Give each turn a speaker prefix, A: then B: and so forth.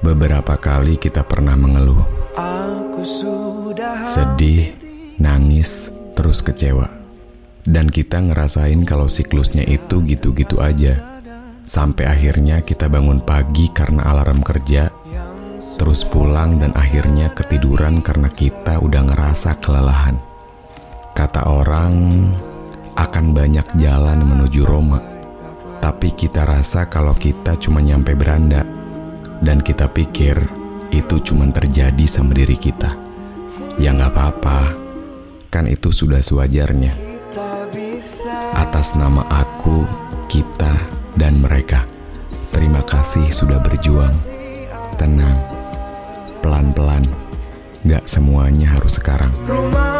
A: Beberapa kali kita pernah mengeluh. Sedih, nangis, terus kecewa. Dan kita ngerasain kalau siklusnya itu gitu-gitu aja. Sampai akhirnya kita bangun pagi karena alarm kerja, terus pulang dan akhirnya ketiduran karena kita udah ngerasa kelelahan. Kata orang akan banyak jalan menuju Roma, tapi kita rasa kalau kita cuma nyampe beranda dan kita pikir itu cuma terjadi sama diri kita. Ya nggak apa-apa, kan itu sudah sewajarnya. Atas nama aku, kita, dan mereka, terima kasih sudah berjuang. Tenang, pelan-pelan, gak semuanya harus sekarang.
B: Rumah